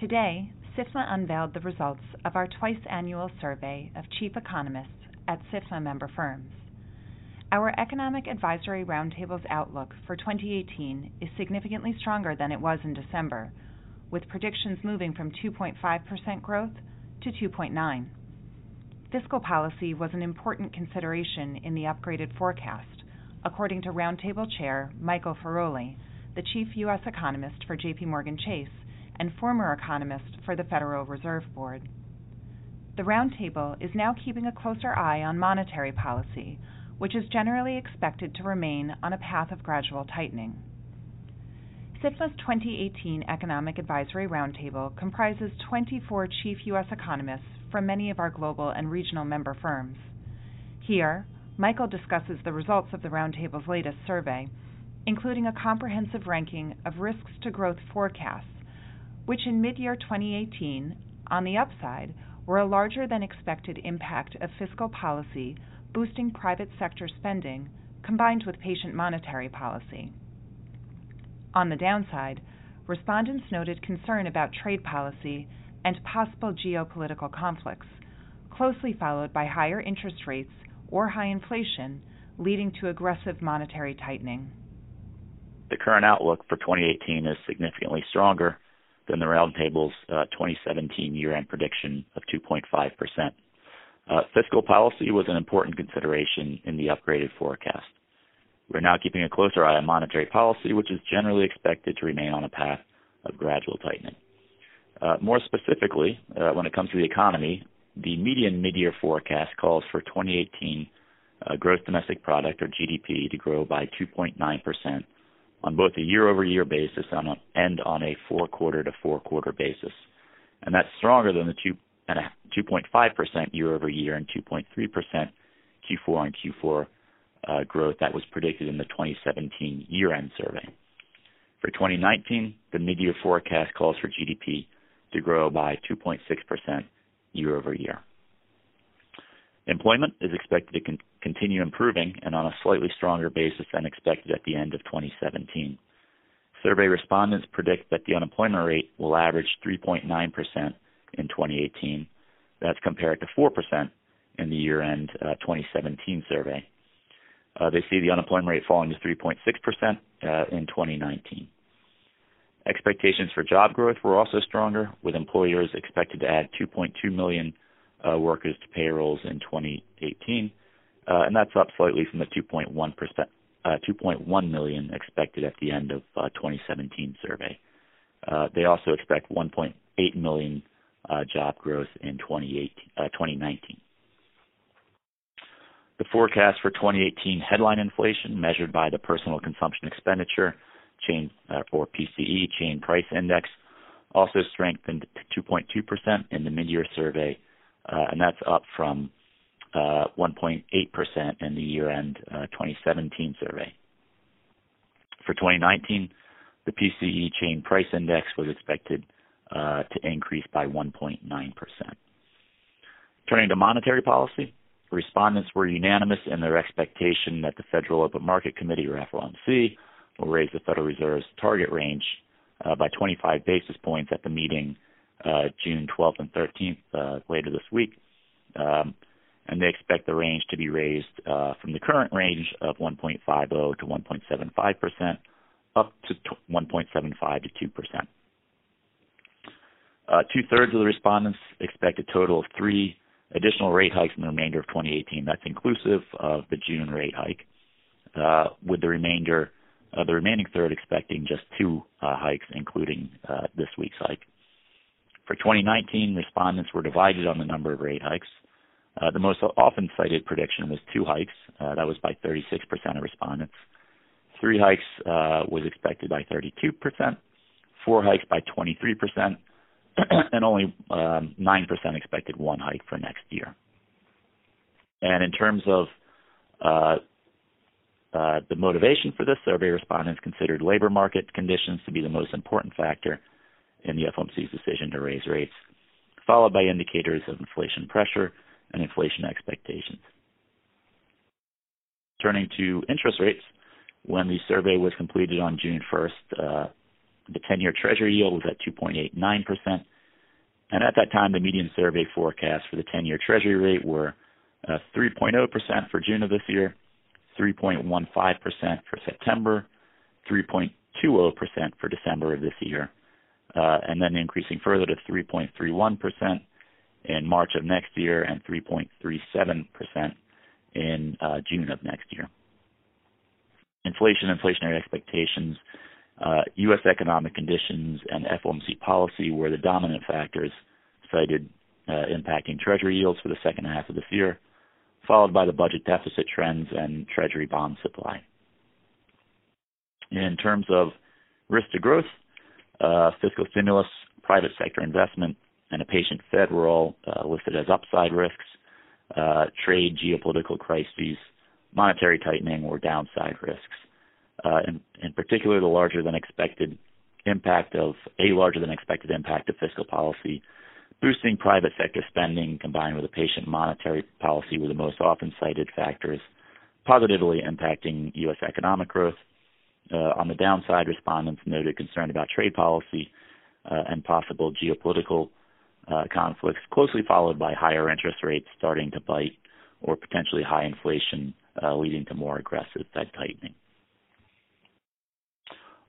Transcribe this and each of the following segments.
Today, SIFMA unveiled the results of our twice annual survey of chief economists at SIFMA member firms. Our Economic Advisory Roundtable's outlook for 2018 is significantly stronger than it was in December, with predictions moving from 2.5% growth to 2.9. Fiscal policy was an important consideration in the upgraded forecast, according to Roundtable Chair Michael Feroli, the chief U.S. economist for JPMorgan Chase and former economist for the Federal Reserve Board. The Roundtable is now keeping a closer eye on monetary policy, which is generally expected to remain on a path of gradual tightening. SIFMA's 2018 Economic Advisory Roundtable comprises 24 chief U.S. economists from many of our global and regional member firms. Here, Michael discusses the results of the Roundtable's latest survey, including a comprehensive ranking of risks to growth forecasts, which in mid-year 2018, on the upside, were a larger than expected impact of fiscal policy boosting private sector spending combined with patient monetary policy. On the downside, respondents noted concern about trade policy and possible geopolitical conflicts, closely followed by higher interest rates or high inflation, leading to aggressive monetary tightening. The current outlook for 2018 is significantly stronger than the Roundtable's uh, 2017 year-end prediction of 2.5%. Uh, fiscal policy was an important consideration in the upgraded forecast. We're now keeping a closer eye on monetary policy, which is generally expected to remain on a path of gradual tightening. Uh, more specifically, when it comes to the economy, the median mid-year forecast calls for 2018 gross domestic product, or GDP, to grow by 2.9% on both a year-over-year basis and on a four-quarter to four-quarter basis. And that's stronger than the 2.5% year-over-year and 2.3% Q4 on Q4 uh, growth that was predicted in the 2017 year-end survey. For 2019, the mid-year forecast calls for GDP to grow by 2.6% year-over-year. Employment is expected to continue improving and on a slightly stronger basis than expected at the end of 2017. Survey respondents predict that the unemployment rate will average 3.9% in 2018. That's compared to 4% in the year-end uh, 2017 survey. Uh, They see the unemployment rate falling to 3.6% uh, in 2019. Expectations for job growth were also stronger, with employers expected to add 2.2 million uh, workers to payrolls in 2018, and that's up slightly from the 2.1 percent. Uh, 2.1 million expected at the end of uh, 2017 survey. Uh, They also expect 1.8 million job growth in 2019. The forecast for 2018 headline inflation, measured by the Personal Consumption Expenditure, chain or PCE, chain price index, also strengthened to 2.2% in the mid-year survey, and that's up from Uh, 1.8% in the year-end uh, 2017 survey. For 2019, the PCE chain price index was expected uh, to increase by 1.9%. Turning to monetary policy, respondents were unanimous in their expectation that the Federal Open Market Committee, or FOMC, will raise the Federal Reserve's target range by 25 basis points at the meeting June 12th and 13th, later this week. Um, And they expect the range to be raised from the current range of 1.50 to 1.75 percent up to 1.75 to 2 percent. Uh, Two-thirds of the respondents expect a total of three additional rate hikes in the remainder of 2018. That's inclusive of the June rate hike, uh, with the remainder, uh, the remaining third expecting just two hikes, including this week's hike. For 2019, respondents were divided on the number of rate hikes. Uh, the most often cited prediction was two hikes. Uh, that was by 36% of respondents. Three hikes uh, was expected by 32%, four hikes by 23%, and only um, 9% expected one hike for next year. And in terms of the motivation for this survey, respondents considered labor market conditions to be the most important factor in the FOMC's decision to raise rates, followed by indicators of inflation pressure and inflation expectations. Turning to interest rates, when the survey was completed on June 1st, uh, the 10-year Treasury yield was at 2.89%, and at that time, the median survey forecast for the 10-year Treasury rate were uh, 3.0% for June of this year, 3.15% for September, 3.20% for December of this year, uh, and then increasing further to 3.31% in March of next year and 3.37% in uh, June of next year. Inflation, inflationary expectations, uh, U.S. economic conditions, and FOMC policy were the dominant factors cited uh, impacting Treasury yields for the second half of this year, followed by the budget deficit trends and Treasury bond supply. In terms of risk to growth, uh, fiscal stimulus, private sector investment, and a patient Fed were all uh, listed as upside risks. Uh, trade, geopolitical crises, monetary tightening were downside risks. Uh, in, in particular, the larger than expected impact of a larger than expected impact of fiscal policy, boosting private sector spending combined with a patient monetary policy were the most often cited factors, positively impacting U.S. economic growth. Uh, on the downside, respondents noted concern about trade policy uh, and possible geopolitical uh, conflicts, closely followed by higher interest rates starting to bite or potentially high inflation uh, leading to more aggressive Fed tightening.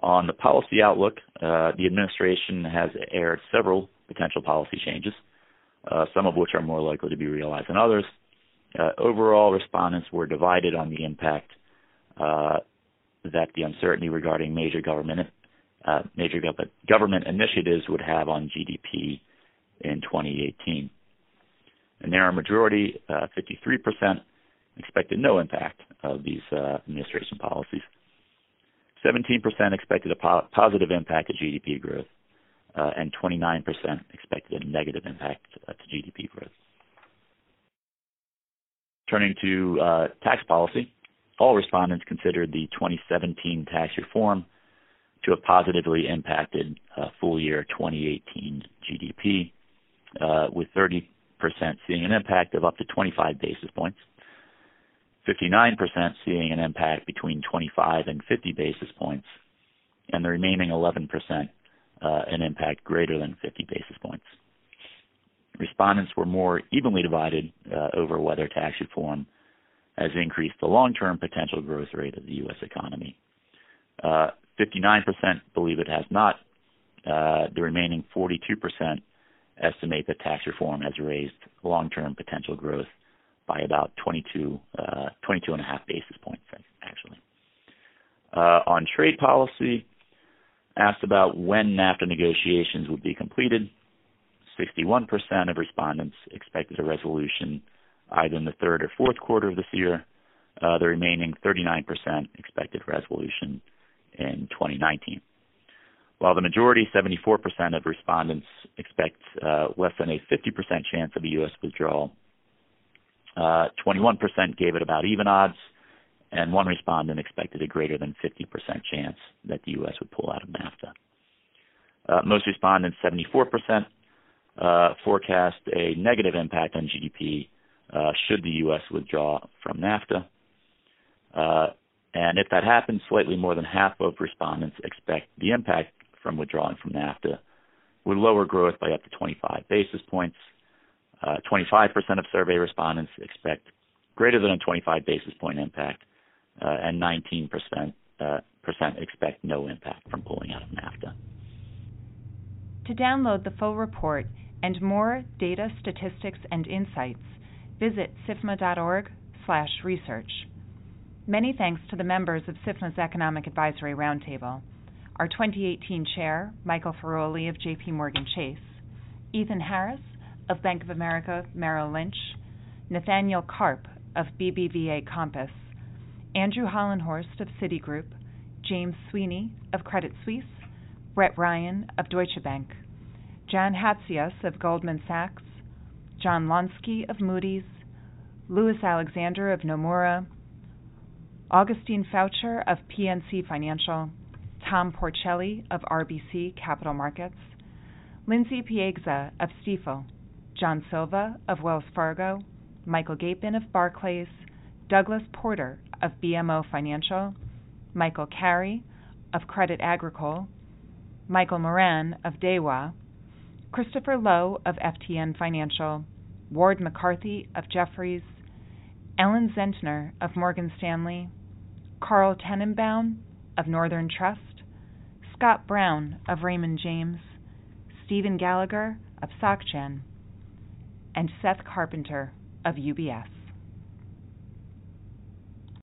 On the policy outlook, uh, the administration has aired several potential policy changes, uh, some of which are more likely to be realized than others. Uh, overall, respondents were divided on the impact uh, that the uncertainty regarding major government uh, major government initiatives would have on GDP in 2018. and A narrow majority, uh, 53%, expected no impact of these uh, administration policies. 17% expected a po- positive impact to GDP growth, uh, and 29% expected a negative impact uh, to GDP growth. Turning to uh, tax policy, all respondents considered the 2017 tax reform to have positively impacted uh, full year 2018 GDP, uh, with 30% seeing an impact of up to 25 basis points, 59% seeing an impact between 25 and 50 basis points, and the remaining 11% uh, an impact greater than 50 basis points. Respondents were more evenly divided uh, over whether tax reform has increased the long-term potential growth rate of the U.S. economy. Uh, 59% believe it has not. Uh, the remaining 42% estimate that tax reform has raised long-term potential growth by about 22, uh, 22 and a half basis points, actually. Uh, on trade policy, asked about when NAFTA negotiations would be completed. 61% of respondents expected a resolution either in the third or fourth quarter of this year. Uh, the remaining 39% expected resolution in 2019. While the majority, 74% of respondents, expect uh, less than a 50% chance of a U.S. withdrawal, uh, 21% gave it about even odds, and one respondent expected a greater than 50% chance that the U.S. would pull out of NAFTA. Uh, most respondents, 74%, uh, forecast a negative impact on GDP uh, should the U.S. withdraw from NAFTA. Uh, and if that happens, slightly more than half of respondents expect the impact from withdrawing from NAFTA would lower growth by up to 25 basis points. Uh, 25% of survey respondents expect greater than a 25 basis point impact, uh, and 19% uh, percent expect no impact from pulling out of NAFTA. To download the full report and more data, statistics, and insights, visit sifma.org/research. Many thanks to the members of SIFMA's Economic Advisory Roundtable our 2018 chair, Michael Feroli of JP Morgan Chase, Ethan Harris of Bank of America Merrill Lynch, Nathaniel Karp of BBVA Compass, Andrew Hollenhorst of Citigroup, James Sweeney of Credit Suisse, Brett Ryan of Deutsche Bank, Jan Hatzius of Goldman Sachs, John Lonski of Moody's, Louis Alexander of Nomura, Augustine Faucher of PNC Financial, Tom Porcelli of RBC Capital Markets, Lindsey Piegza of Stifel, John Silvia of Wells Fargo, Michael Gapen of Barclays, Douglas Porter of BMO Financial, Michael Carey of Credit Agricole, Michael Moran of Daiwa, Christopher Low of FTN Financial, Ward McCarthy of Jefferies, Ellen Zentner of Morgan Stanley, Carl Tannenbaum of Northern Trust, Scott Brown of Raymond James, Stephen Gallagher of SocGen, and Seth Carpenter of UBS.